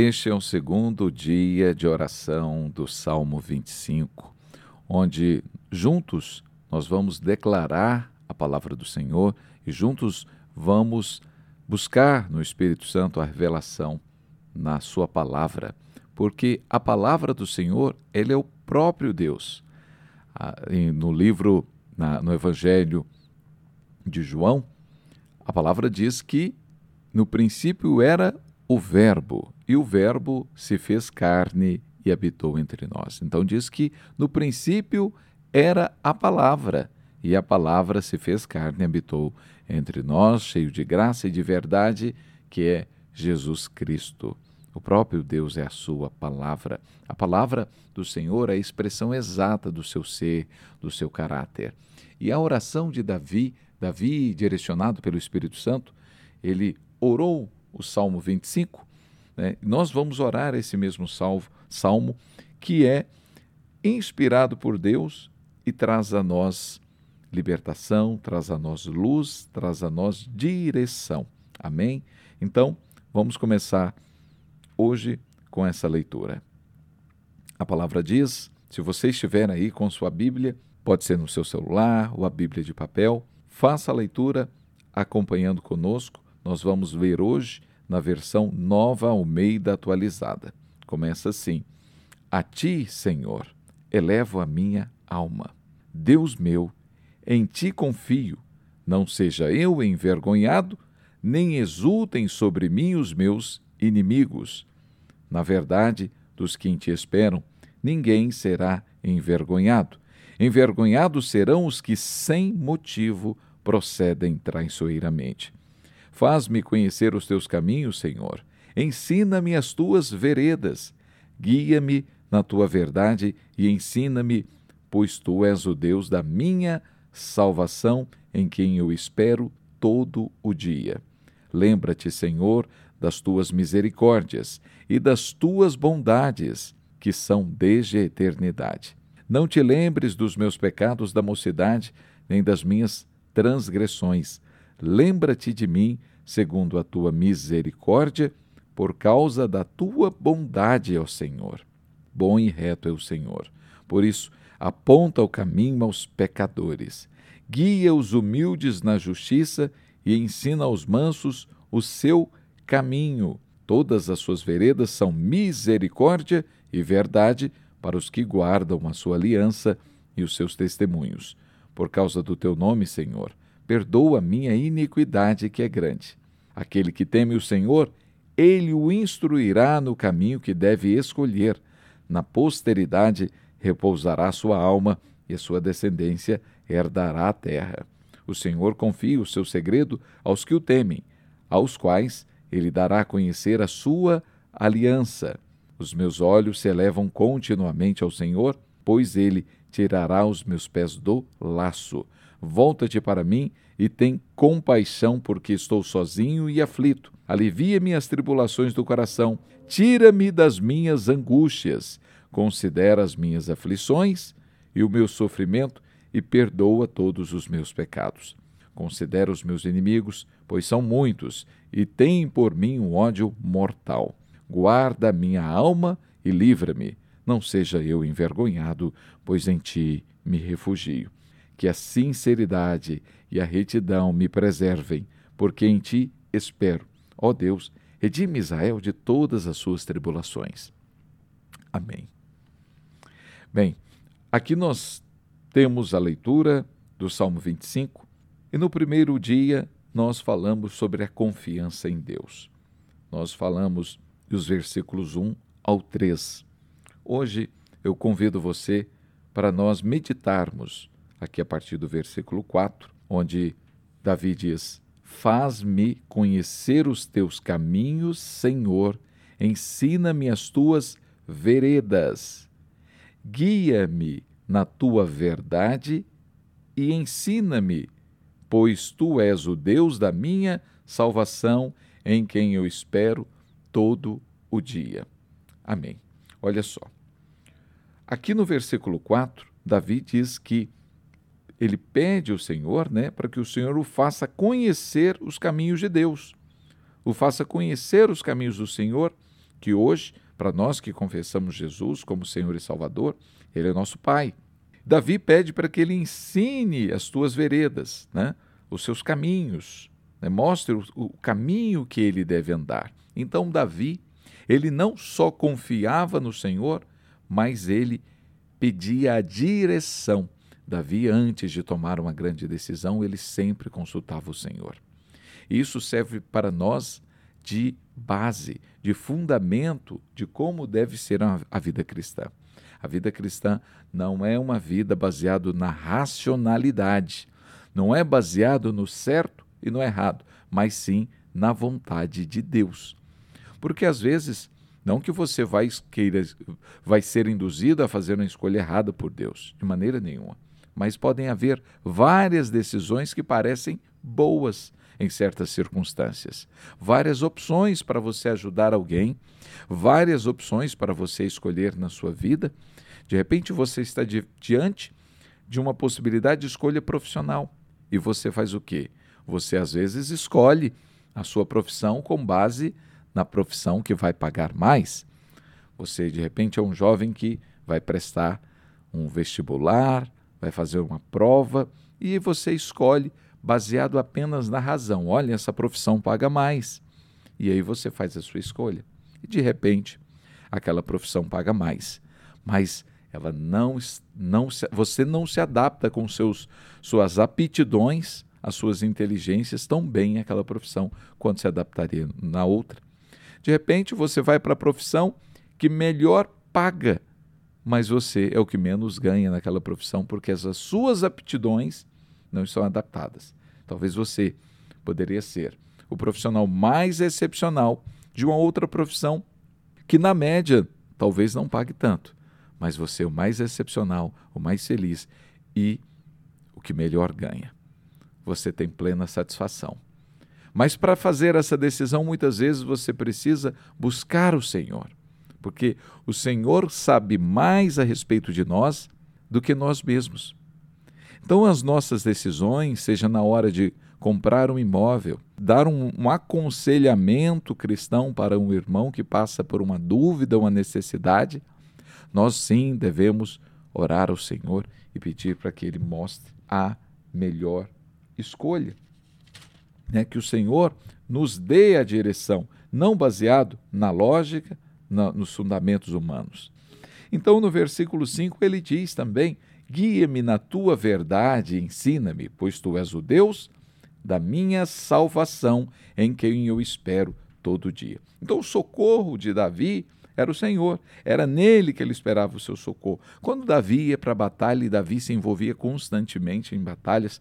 Este é o segundo dia de oração do Salmo 25, onde juntos nós vamos declarar a palavra do Senhor e juntos vamos buscar no Espírito Santo a revelação na sua palavra, porque a palavra do Senhor, ele é o próprio Deus. No livro, no Evangelho de João, a palavra diz que no princípio era o Verbo, e o Verbo se fez carne e habitou entre nós. Então diz que no princípio era a palavra, e a palavra se fez carne e habitou entre nós, cheio de graça e de verdade, que é Jesus Cristo. O próprio Deus é a sua palavra. A palavra do Senhor é a expressão exata do seu ser, do seu caráter. E a oração de Davi, Davi, direcionado pelo Espírito Santo, ele orou o Salmo 25, né? nós vamos orar esse mesmo salvo, salmo, que é inspirado por Deus e traz a nós libertação, traz a nós luz, traz a nós direção. Amém? Então, vamos começar hoje com essa leitura. A palavra diz: se você estiver aí com sua Bíblia, pode ser no seu celular ou a Bíblia de papel, faça a leitura acompanhando conosco nós vamos ver hoje na versão nova Almeida atualizada. Começa assim: A ti, Senhor, elevo a minha alma. Deus meu, em ti confio. Não seja eu envergonhado, nem exultem sobre mim os meus inimigos. Na verdade, dos que em ti esperam, ninguém será envergonhado. Envergonhados serão os que sem motivo procedem traiçoeiramente. Faz-me conhecer os teus caminhos, Senhor. Ensina-me as tuas veredas. Guia-me na tua verdade e ensina-me, pois tu és o Deus da minha salvação, em quem eu espero todo o dia. Lembra-te, Senhor, das tuas misericórdias e das tuas bondades, que são desde a eternidade. Não te lembres dos meus pecados da mocidade, nem das minhas transgressões lembra-te de mim segundo a tua misericórdia, por causa da tua bondade, ó Senhor. Bom e reto é o Senhor. Por isso, aponta o caminho aos pecadores, guia os humildes na justiça e ensina aos mansos o seu caminho. Todas as suas veredas são misericórdia e verdade para os que guardam a sua aliança e os seus testemunhos. Por causa do teu nome, Senhor, perdoa minha iniquidade que é grande. Aquele que teme o Senhor, ele o instruirá no caminho que deve escolher. Na posteridade repousará sua alma e a sua descendência herdará a terra. O Senhor confia o seu segredo aos que o temem, aos quais ele dará a conhecer a sua aliança. Os meus olhos se elevam continuamente ao Senhor, pois ele tirará os meus pés do laço. Volta-te para mim e tem compaixão, porque estou sozinho e aflito. Alivia-me as tribulações do coração, tira-me das minhas angústias. Considera as minhas aflições e o meu sofrimento e perdoa todos os meus pecados. Considera os meus inimigos, pois são muitos, e tem por mim um ódio mortal. Guarda minha alma e livra-me. Não seja eu envergonhado, pois em ti me refugio que a sinceridade e a retidão me preservem, porque em ti espero. Ó Deus, redime Israel de todas as suas tribulações. Amém. Bem, aqui nós temos a leitura do Salmo 25 e no primeiro dia nós falamos sobre a confiança em Deus. Nós falamos dos versículos 1 ao 3. Hoje eu convido você para nós meditarmos aqui a partir do versículo 4, onde Davi diz: Faz-me conhecer os teus caminhos, Senhor, ensina-me as tuas veredas. Guia-me na tua verdade e ensina-me, pois tu és o Deus da minha salvação, em quem eu espero todo o dia. Amém. Olha só. Aqui no versículo 4, Davi diz que ele pede ao Senhor, né, para que o Senhor o faça conhecer os caminhos de Deus, o faça conhecer os caminhos do Senhor que hoje, para nós que confessamos Jesus como Senhor e Salvador, ele é nosso Pai. Davi pede para que ele ensine as tuas veredas, né? os seus caminhos, né? mostre o, o caminho que ele deve andar. Então, Davi, ele não só confiava no Senhor, mas ele pedia a direção. Davi, antes de tomar uma grande decisão, ele sempre consultava o Senhor. Isso serve para nós de base, de fundamento de como deve ser a vida cristã. A vida cristã não é uma vida baseada na racionalidade, não é baseado no certo e no errado, mas sim na vontade de Deus. Porque às vezes, não que você vai, queira, vai ser induzido a fazer uma escolha errada por Deus, de maneira nenhuma. Mas podem haver várias decisões que parecem boas em certas circunstâncias, várias opções para você ajudar alguém, várias opções para você escolher na sua vida. De repente você está di diante de uma possibilidade de escolha profissional e você faz o quê? Você às vezes escolhe a sua profissão com base na profissão que vai pagar mais. Você de repente é um jovem que vai prestar um vestibular, vai fazer uma prova e você escolhe baseado apenas na razão. Olha, essa profissão paga mais. E aí você faz a sua escolha. E de repente, aquela profissão paga mais. Mas ela não, não você não se adapta com seus, suas aptidões, as suas inteligências tão bem àquela profissão quanto se adaptaria na outra. De repente, você vai para a profissão que melhor paga, mas você é o que menos ganha naquela profissão porque as suas aptidões não estão adaptadas. Talvez você poderia ser o profissional mais excepcional de uma outra profissão que, na média, talvez não pague tanto, mas você é o mais excepcional, o mais feliz e o que melhor ganha. Você tem plena satisfação. Mas para fazer essa decisão, muitas vezes você precisa buscar o Senhor, porque o Senhor sabe mais a respeito de nós do que nós mesmos. Então, as nossas decisões, seja na hora de comprar um imóvel, dar um, um, aconselhamento cristão para um irmão que passa por uma dúvida, uma necessidade, nós sim devemos orar ao Senhor e pedir para que Ele mostre a melhor escolha. Né? Que o Senhor nos dê a direção, não baseado na lógica, na, nos fundamentos humanos. Então, no versículo 5, ele diz também Guia-me na tua verdade ensina-me, pois tu és o Deus da minha salvação, em quem eu espero todo dia. Então, o socorro de Davi era o Senhor, era nele que ele esperava o seu socorro. Quando Davi ia para a batalha, e Davi se envolvia constantemente em batalhas,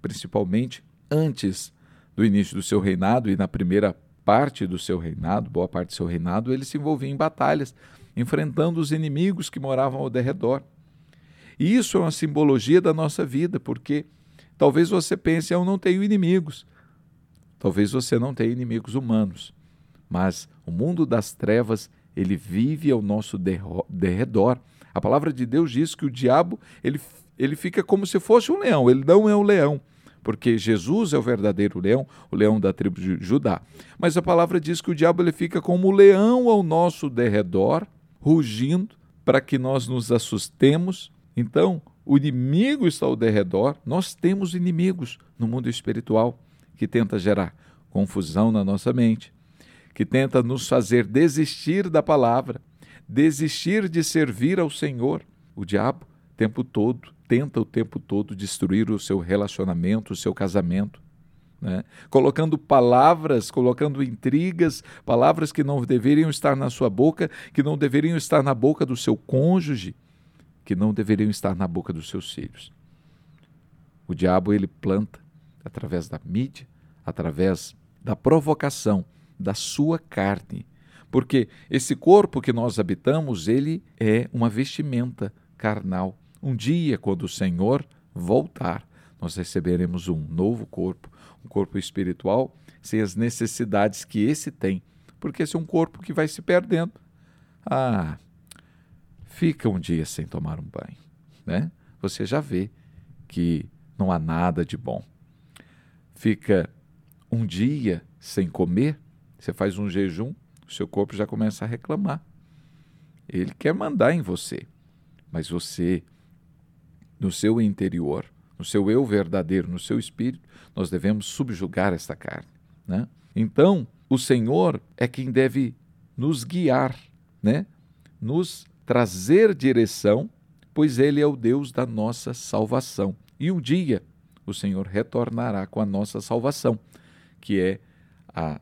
principalmente antes do início do seu reinado e na primeira parte do seu reinado, boa parte do seu reinado, ele se envolvia em batalhas, enfrentando os inimigos que moravam ao derredor. E isso é uma simbologia da nossa vida, porque talvez você pense, eu não tenho inimigos. Talvez você não tenha inimigos humanos, mas o mundo das trevas, ele vive ao nosso derredor. A palavra de Deus diz que o diabo, ele, ele fica como se fosse um leão, ele não é um leão, porque Jesus é o verdadeiro leão, o leão da tribo de Judá. Mas a palavra diz que o diabo ele fica como o leão ao nosso derredor, rugindo, para que nós nos assustemos então, o inimigo está ao derredor, nós temos inimigos no mundo espiritual que tenta gerar confusão na nossa mente, que tenta nos fazer desistir da palavra, desistir de servir ao Senhor. O diabo, o tempo todo, tenta o tempo todo destruir o seu relacionamento, o seu casamento. Né? colocando palavras, colocando intrigas, palavras que não deveriam estar na sua boca, que não deveriam estar na boca do seu cônjuge que não deveriam estar na boca dos seus filhos. O diabo ele planta através da mídia, através da provocação da sua carne, porque esse corpo que nós habitamos, ele é uma vestimenta carnal. Um dia, quando o Senhor voltar, nós receberemos um novo corpo, um corpo espiritual sem as necessidades que esse tem, porque esse é um corpo que vai se perdendo. Ah, fica um dia sem tomar um banho, né? Você já vê que não há nada de bom. Fica um dia sem comer, você faz um jejum, o seu corpo já começa a reclamar. Ele quer mandar em você, mas você, no seu interior, no seu eu verdadeiro, no seu espírito, nós devemos subjugar esta carne. Né? Então, o Senhor é quem deve nos guiar, né? nos trazer direção, pois Ele é o Deus da nossa salvação. E um dia o Senhor retornará com a nossa salvação, que é a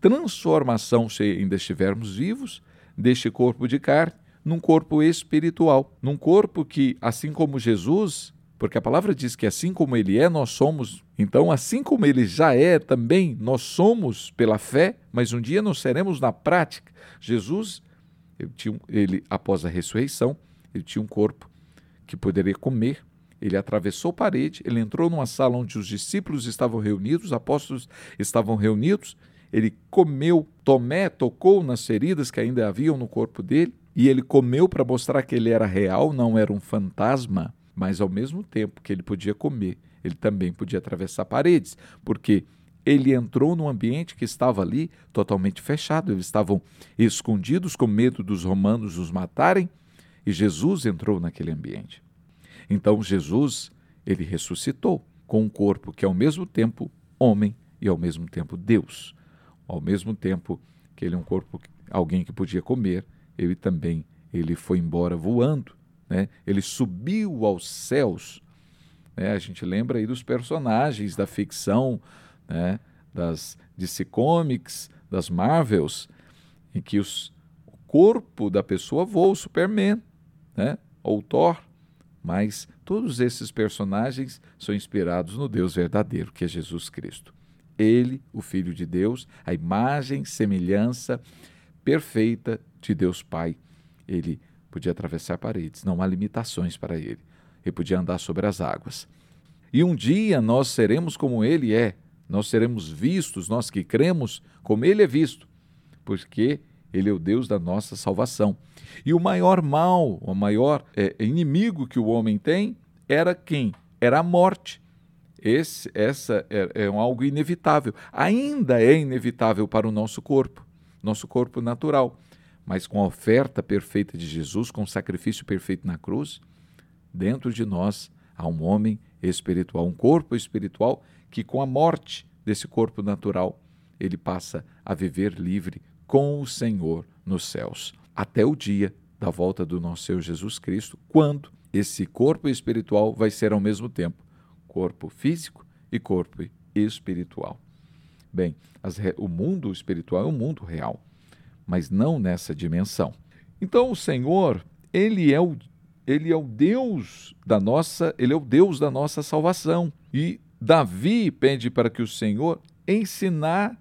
transformação, se ainda estivermos vivos, deste corpo de carne num corpo espiritual, num corpo que, assim como Jesus, porque a palavra diz que assim como ele é, nós somos. Então, assim como ele já é também, nós somos pela fé, mas um dia nós seremos na prática. Jesus, ele, ele após a ressurreição, ele tinha um corpo que poderia comer. Ele atravessou parede, ele entrou numa sala onde os discípulos estavam reunidos, os apóstolos estavam reunidos, ele comeu, Tomé tocou nas feridas que ainda haviam no corpo dele, e ele comeu para mostrar que ele era real, não era um fantasma, mas ao mesmo tempo que ele podia comer, ele também podia atravessar paredes, porque ele entrou num ambiente que estava ali totalmente fechado, eles estavam escondidos com medo dos romanos os matarem, e Jesus entrou naquele ambiente. Então Jesus, ele ressuscitou com um corpo que é ao mesmo tempo homem e ao mesmo tempo Deus. Ao mesmo tempo que ele é um corpo alguém que podia comer, ele também ele foi embora voando, né? Ele subiu aos céus. Né? A gente lembra aí dos personagens da ficção, né? Das DC Comics, das Marvels, em que os, o corpo da pessoa voa, o Superman, né? Ou Thor, mas todos esses personagens são inspirados no Deus verdadeiro, que é Jesus Cristo. Ele, o Filho de Deus, a imagem, semelhança perfeita de Deus Pai. Ele podia atravessar paredes, não há limitações para ele. Ele podia andar sobre as águas. E um dia nós seremos como ele é, nós seremos vistos, nós que cremos, como ele é visto, porque ele é o Deus da nossa salvação. E o maior mal, o maior é, inimigo que o homem tem era quem? Era a morte. Esse, essa é, é algo inevitável. Ainda é inevitável para o nosso corpo, nosso corpo natural. Mas com a oferta perfeita de Jesus, com o sacrifício perfeito na cruz, dentro de nós há um homem espiritual, um corpo espiritual que, com a morte desse corpo natural, ele passa a viver livre com o Senhor nos céus, até o dia da volta do nosso Senhor Jesus Cristo, quando esse corpo espiritual vai ser ao mesmo tempo corpo físico e corpo espiritual. Bem, as, o mundo espiritual é um mundo real, mas não nessa dimensão. Então o Senhor, ele é o ele é o Deus da nossa, ele é o Deus da nossa salvação. E Davi pede para que o Senhor ensinar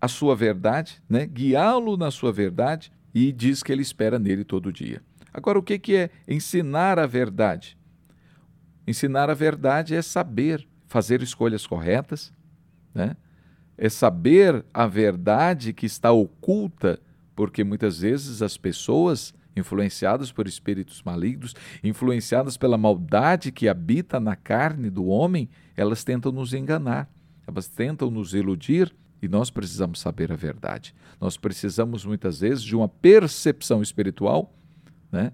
a sua verdade, né? guiá-lo na sua verdade, e diz que ele espera nele todo dia. Agora, o que é ensinar a verdade? Ensinar a verdade é saber fazer escolhas corretas, né? É saber a verdade que está oculta, porque muitas vezes as pessoas, influenciadas por espíritos malignos, influenciadas pela maldade que habita na carne do homem, elas tentam nos enganar, elas tentam nos iludir e nós precisamos saber a verdade. Nós precisamos muitas vezes de uma percepção espiritual né,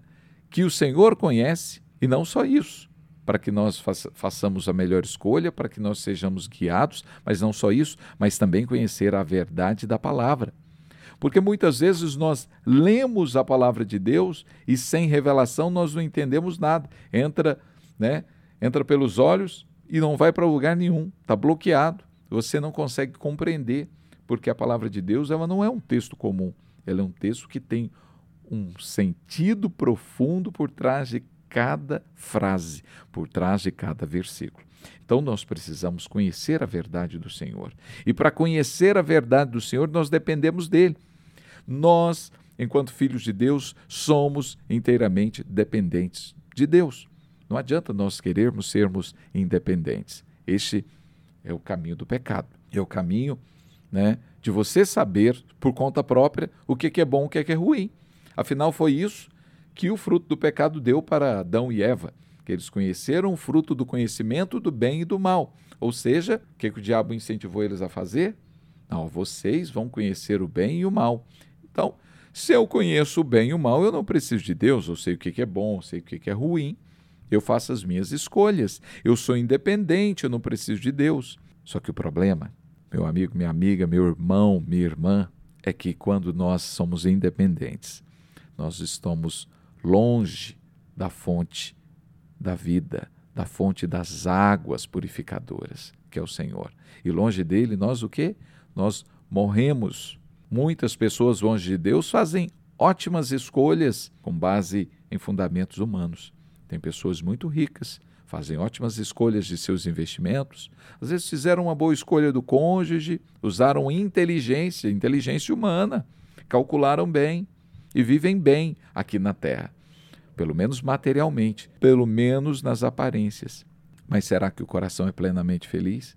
que o Senhor conhece, e não só isso, para que nós façamos a melhor escolha, para que nós sejamos guiados, mas não só isso, mas também conhecer a verdade da palavra. Porque muitas vezes nós lemos a palavra de Deus e sem revelação nós não entendemos nada. Entra, né? Entra pelos olhos e não vai para lugar nenhum, está bloqueado você não consegue compreender, porque a palavra de Deus ela não é um texto comum, ela é um texto que tem um sentido profundo por trás de cada frase, por trás de cada versículo. Então nós precisamos conhecer a verdade do Senhor. E para conhecer a verdade do Senhor, nós dependemos dele. Nós, enquanto filhos de Deus, somos inteiramente dependentes de Deus. Não adianta nós querermos sermos independentes. Este é o caminho do pecado. É o caminho né, de você saber por conta própria o que é bom e o que é ruim. Afinal, foi isso que o fruto do pecado deu para Adão e Eva, que eles conheceram o fruto do conhecimento do bem e do mal. Ou seja, o que, que o diabo incentivou eles a fazer? Não, vocês vão conhecer o bem e o mal. Então, se eu conheço o bem e o mal, eu não preciso de Deus, eu sei o que é bom, eu sei o que é ruim. Eu faço as minhas escolhas. Eu sou independente, eu não preciso de Deus. Só que o problema, meu amigo, minha amiga, meu irmão, minha irmã, é que quando nós somos independentes, nós estamos longe da fonte da vida, da fonte das águas purificadoras, que é o Senhor. E longe dele, nós o quê? Nós morremos. Muitas pessoas longe de Deus fazem ótimas escolhas com base em fundamentos humanos. Tem pessoas muito ricas, fazem ótimas escolhas de seus investimentos, às vezes fizeram uma boa escolha do cônjuge, usaram inteligência, inteligência humana, calcularam bem e vivem bem aqui na Terra, pelo menos materialmente, pelo menos nas aparências. Mas será que o coração é plenamente feliz?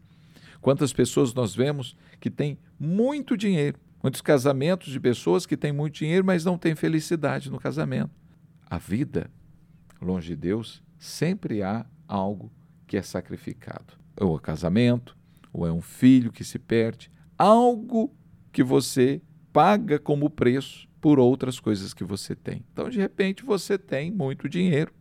Quantas pessoas nós vemos que têm muito dinheiro, muitos casamentos de pessoas que têm muito dinheiro, mas não têm felicidade no casamento. A vida longe de Deus, sempre há algo que é sacrificado. Ou é casamento, ou é um filho que se perde, algo que você paga como preço por outras coisas que você tem. Então, de repente, você tem muito dinheiro,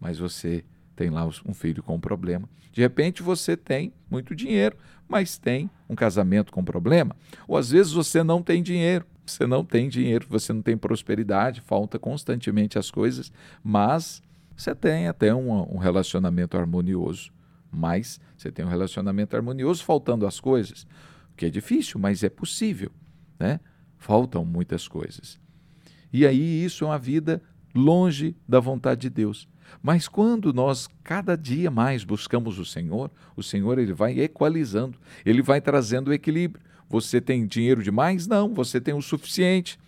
mas você tem lá um filho com um problema. De repente, você tem muito dinheiro, mas tem um casamento com problema. Ou às vezes você não tem dinheiro, você não tem dinheiro, você não tem prosperidade, falta constantemente as coisas, mas você tem até um, um relacionamento harmonioso. Mas você tem um relacionamento harmonioso faltando as coisas, que é difícil, mas é possível, né? Faltam muitas coisas. E aí isso é uma vida longe da vontade de Deus. Mas quando nós cada dia mais buscamos o Senhor, o Senhor ele vai equalizando, ele vai trazendo equilíbrio. Você tem dinheiro demais? Não, você tem o suficiente.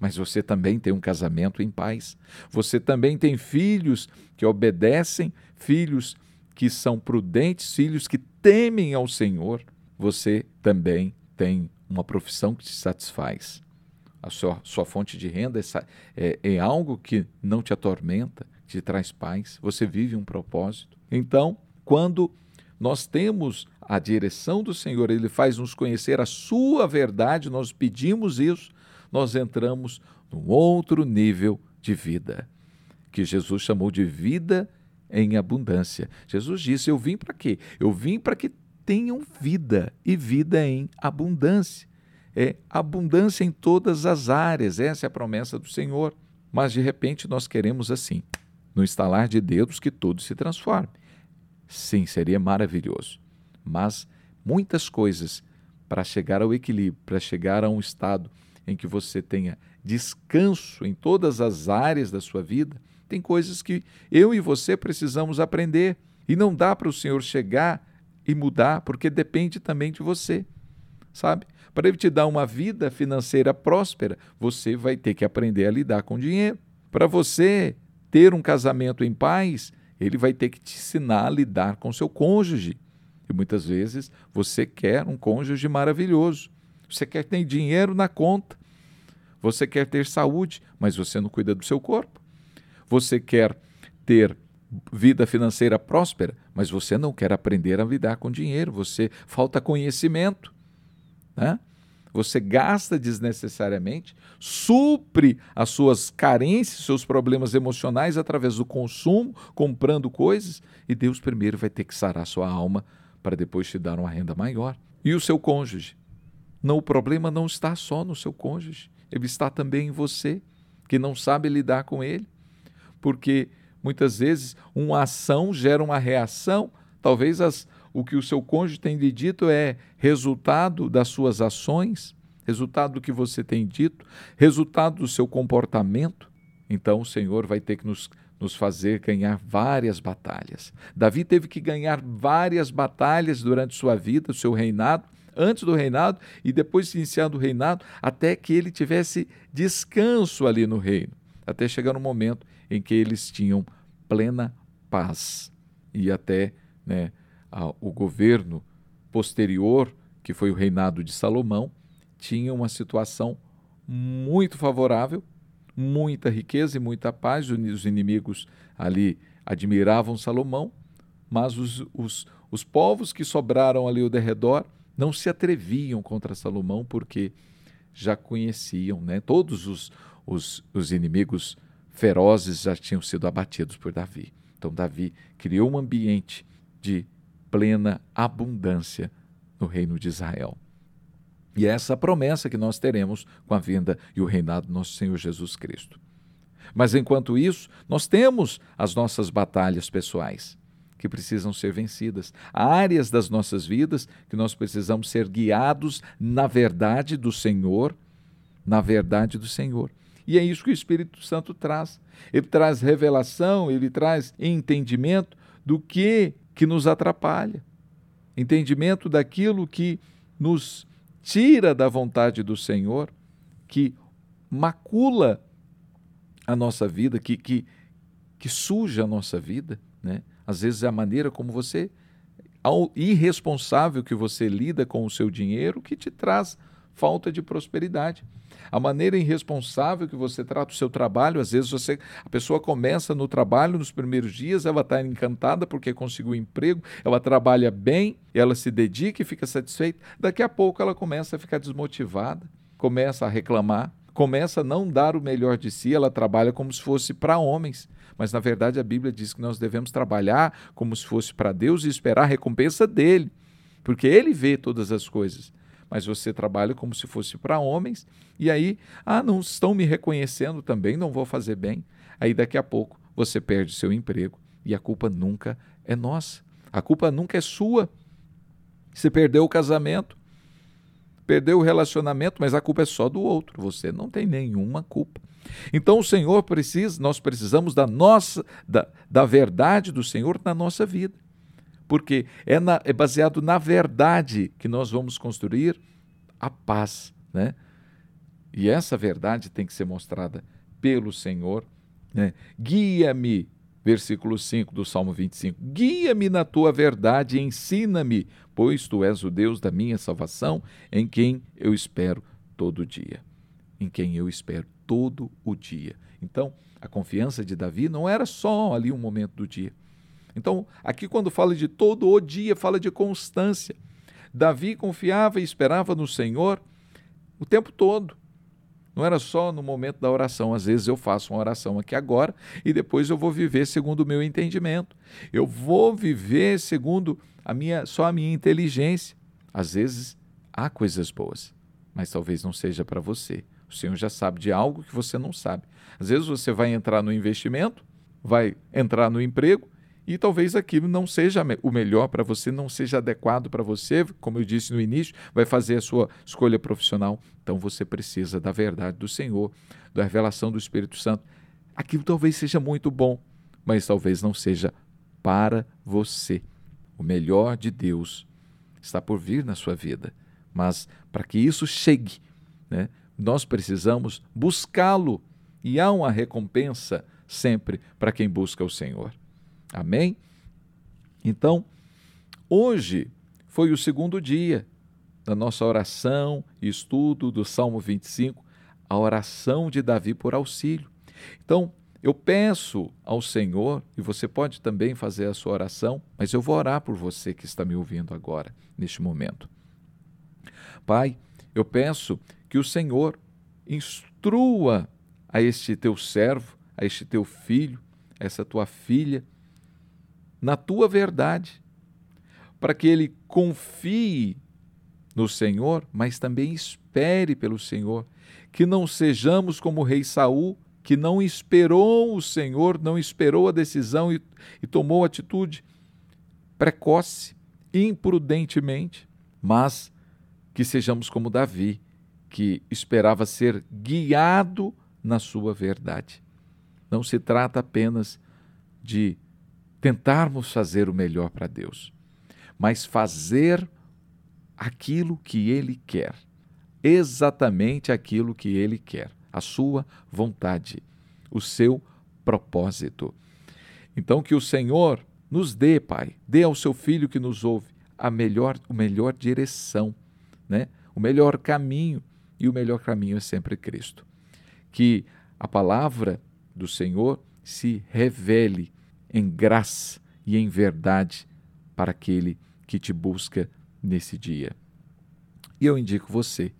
Mas você também tem um casamento em paz. Você também tem filhos que obedecem, filhos que são prudentes, filhos que temem ao Senhor. Você também tem uma profissão que te satisfaz. A sua, sua fonte de renda é, é, é algo que não te atormenta, te traz paz. Você vive um propósito. Então, quando nós temos a direção do Senhor, Ele faz nos conhecer a Sua verdade, nós pedimos isso, nós entramos num outro nível de vida, que Jesus chamou de vida em abundância. Jesus disse: Eu vim para quê? Eu vim para que tenham vida e vida em abundância. É abundância em todas as áreas, essa é a promessa do Senhor. Mas de repente nós queremos assim, no estalar de dedos, que tudo se transforme. Sim, seria maravilhoso. Mas muitas coisas para chegar ao equilíbrio, para chegar a um estado em que você tenha descanso em todas as áreas da sua vida, tem coisas que eu e você precisamos aprender. E não dá para o Senhor chegar e mudar, porque depende também de você, sabe? Para Ele te dar uma vida financeira próspera, você vai ter que aprender a lidar com dinheiro. Para você ter um casamento em paz, ele vai ter que te ensinar a lidar com seu cônjuge. E muitas vezes você quer um cônjuge maravilhoso. Você quer ter dinheiro na conta. Você quer ter saúde, mas você não cuida do seu corpo. Você quer ter vida financeira próspera, mas você não quer aprender a lidar com dinheiro. Você falta conhecimento. Né? Você gasta desnecessariamente, supre as suas carências, seus problemas emocionais através do consumo, comprando coisas, e Deus primeiro vai ter que sarar sua alma para depois te dar uma renda maior. E o seu cônjuge? Não, o problema não está só no seu cônjuge, ele está também em você, que não sabe lidar com ele. Porque muitas vezes uma ação gera uma reação, talvez as, o que o seu cônjuge tem lhe dito é resultado das suas ações, resultado do que você tem dito, resultado do seu comportamento. Então o Senhor vai ter que nos, nos fazer ganhar várias batalhas. Davi teve que ganhar várias batalhas durante sua vida, seu reinado, antes do reinado e depois de iniciado o reinado, até que ele tivesse descanso ali no reino, até chegar no momento em que eles tinham plena paz e até né, o governo posterior, que foi o reinado de Salomão, tinha uma situação muito favorável, muita riqueza e muita paz. Os inimigos ali admiravam Salomão, mas os, os, os povos que sobraram ali ao derredor não se atreviam contra Salomão porque já conheciam, né? Todos os, os, os inimigos ferozes já tinham sido abatidos por Davi. Então, Davi criou um ambiente de plena abundância no reino de Israel. E é essa promessa que nós teremos com a vinda e o reinado do nosso Senhor Jesus Cristo. Mas enquanto isso, nós temos as nossas batalhas pessoais que precisam ser vencidas, áreas das nossas vidas que nós precisamos ser guiados na verdade do Senhor, na verdade do Senhor. E é isso que o Espírito Santo traz. Ele traz revelação, ele traz entendimento do que que nos atrapalha, entendimento daquilo que nos tira da vontade do Senhor, que macula a nossa vida, que, que, que suja a nossa vida, né? Às vezes é a maneira como você, ao irresponsável que você lida com o seu dinheiro, que te traz falta de prosperidade. A maneira irresponsável que você trata o seu trabalho, às vezes você, a pessoa começa no trabalho nos primeiros dias, ela está encantada porque conseguiu um emprego, ela trabalha bem, ela se dedica e fica satisfeita. Daqui a pouco ela começa a ficar desmotivada, começa a reclamar, começa a não dar o melhor de si, ela trabalha como se fosse para homens mas na verdade a Bíblia diz que nós devemos trabalhar como se fosse para Deus e esperar a recompensa dele, porque ele vê todas as coisas. Mas você trabalha como se fosse para homens, e aí, ah, não estão me reconhecendo também, não vou fazer bem. Aí daqui a pouco você perde seu emprego e a culpa nunca é nossa. A culpa nunca é sua. Você perdeu o casamento, perdeu o relacionamento, mas a culpa é só do outro. Você não tem nenhuma culpa. Então o Senhor precisa, nós precisamos da nossa, da, da verdade do Senhor na nossa vida. Porque é, na, é baseado na verdade que nós vamos construir a paz, né? E essa verdade tem que ser mostrada pelo Senhor, né? Guia-me, versículo 5 do Salmo 25. Guia-me na tua verdade e ensina-me, pois tu és o Deus da minha salvação, em quem eu espero todo dia. Em quem eu espero todo o dia. Então, a confiança de Davi não era só ali um momento do dia. Então, aqui quando fala de todo o dia, fala de constância. Davi confiava e esperava no Senhor o tempo todo. Não era só no momento da oração. Às vezes eu faço uma oração aqui agora e depois eu vou viver segundo o meu entendimento. Eu vou viver segundo a minha só a minha inteligência. Às vezes há coisas boas, mas talvez não seja para você. O Senhor já sabe de algo que você não sabe. Às vezes você vai entrar no investimento, vai entrar no emprego e talvez aquilo não seja o melhor para você, não seja adequado para você, como eu disse no início, vai fazer a sua escolha profissional. Então você precisa da verdade do Senhor, da revelação do Espírito Santo. Aquilo talvez seja muito bom, mas talvez não seja para você. O melhor de Deus está por vir na sua vida, mas para que isso chegue, né, nós precisamos buscá-lo e há uma recompensa sempre para quem busca o Senhor. Amém? Então, hoje foi o segundo dia da nossa oração e estudo do Salmo 25, a oração de Davi por auxílio. Então, eu peço ao Senhor, e você pode também fazer a sua oração, mas eu vou orar por você que está me ouvindo agora, neste momento. Pai, eu peço que o Senhor instrua a este teu servo, a este teu filho, essa tua filha, na tua verdade, para que ele confie no Senhor, mas também espere pelo Senhor, que não sejamos como o rei Saul, que não esperou o Senhor, não esperou a decisão e, e tomou atitude precoce, imprudentemente, mas que sejamos como Davi, que esperava ser guiado na sua verdade. Não se trata apenas de tentarmos fazer o melhor para Deus, mas fazer aquilo que Ele quer, exatamente aquilo que Ele quer, a sua vontade, o seu propósito. Então que o Senhor nos dê, Pai, dê ao seu filho que nos ouve a melhor, o melhor direção, né? O melhor caminho e o melhor caminho é sempre Cristo. Que a palavra do Senhor se revele em graça e em verdade para aquele que te busca nesse dia. E eu indico você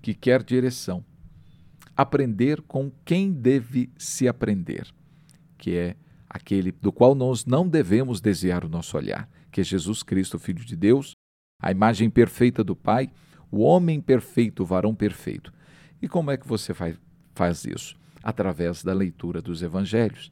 que quer direção, aprender com quem deve se aprender, que é aquele do qual nós não devemos desviar o nosso olhar, que é Jesus Cristo, Filho de Deus, a imagem perfeita do Pai, o homem perfeito, o varão perfeito. E como é que você faz, faz isso? Através da leitura dos evangelhos.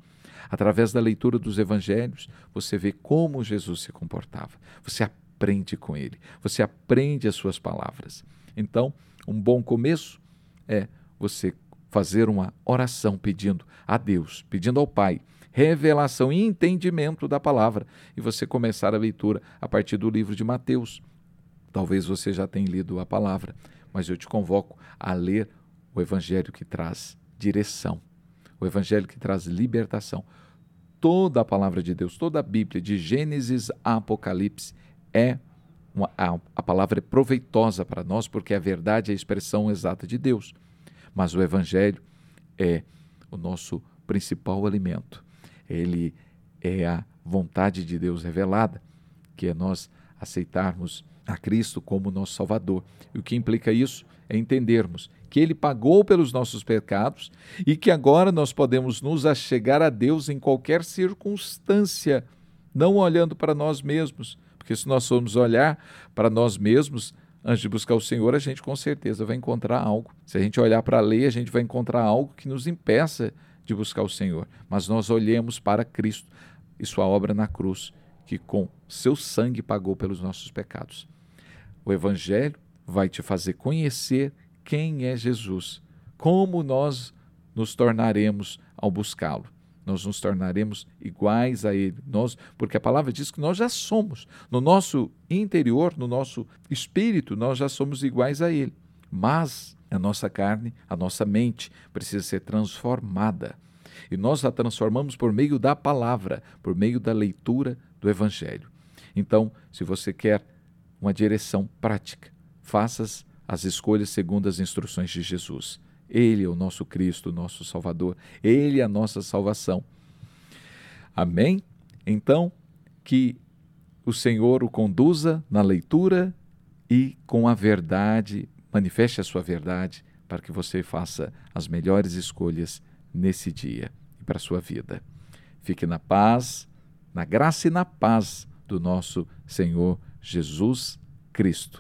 Através da leitura dos evangelhos, você vê como Jesus se comportava. Você aprende com ele, você aprende as suas palavras. Então, um bom começo é você fazer uma oração pedindo a Deus, pedindo ao Pai revelação e entendimento da palavra e você começar a leitura a partir do livro de Mateus. Talvez você já tenha lido a palavra, mas eu te convoco a ler o evangelho que traz direção, o evangelho que traz libertação. Toda a palavra de Deus, toda a Bíblia, de Gênesis a Apocalipse, é uma, a, a palavra é proveitosa para nós porque a verdade é a expressão exata de Deus. Mas o Evangelho é o nosso principal alimento. Ele é a vontade de Deus revelada, que é nós aceitarmos a Cristo como nosso Salvador. E o que implica isso é entendermos que Ele pagou pelos nossos pecados e que agora nós podemos nos achegar a Deus em qualquer circunstância, não olhando para nós mesmos, porque se nós formos olhar para nós mesmos, antes de buscar o Senhor, a gente com certeza vai encontrar algo. Se a gente olhar para a lei, a gente vai encontrar algo que nos impeça de buscar o Senhor. Mas nós olhemos para Cristo e sua obra na cruz, que com seu sangue pagou pelos nossos pecados. O Evangelho vai te fazer conhecer quem é Jesus, como nós nos tornaremos ao buscá-lo nós nos tornaremos iguais a Ele. Nós, porque a palavra diz que nós já somos. No nosso interior, no nosso espírito, nós já somos iguais a Ele. Mas a nossa carne, a nossa mente precisa ser transformada. E nós a transformamos por meio da palavra, por meio da leitura do Evangelho. Então, se você quer uma direção prática, faça as escolhas segundo as instruções de Jesus. Ele é o nosso Cristo, o nosso Salvador. Ele é a nossa salvação. Amém? Então, que o Senhor o conduza na leitura e com a verdade, manifeste a sua verdade para que você faça as melhores escolhas nesse dia e para a sua vida. Fique na paz, na graça e na paz do nosso Senhor Jesus Cristo.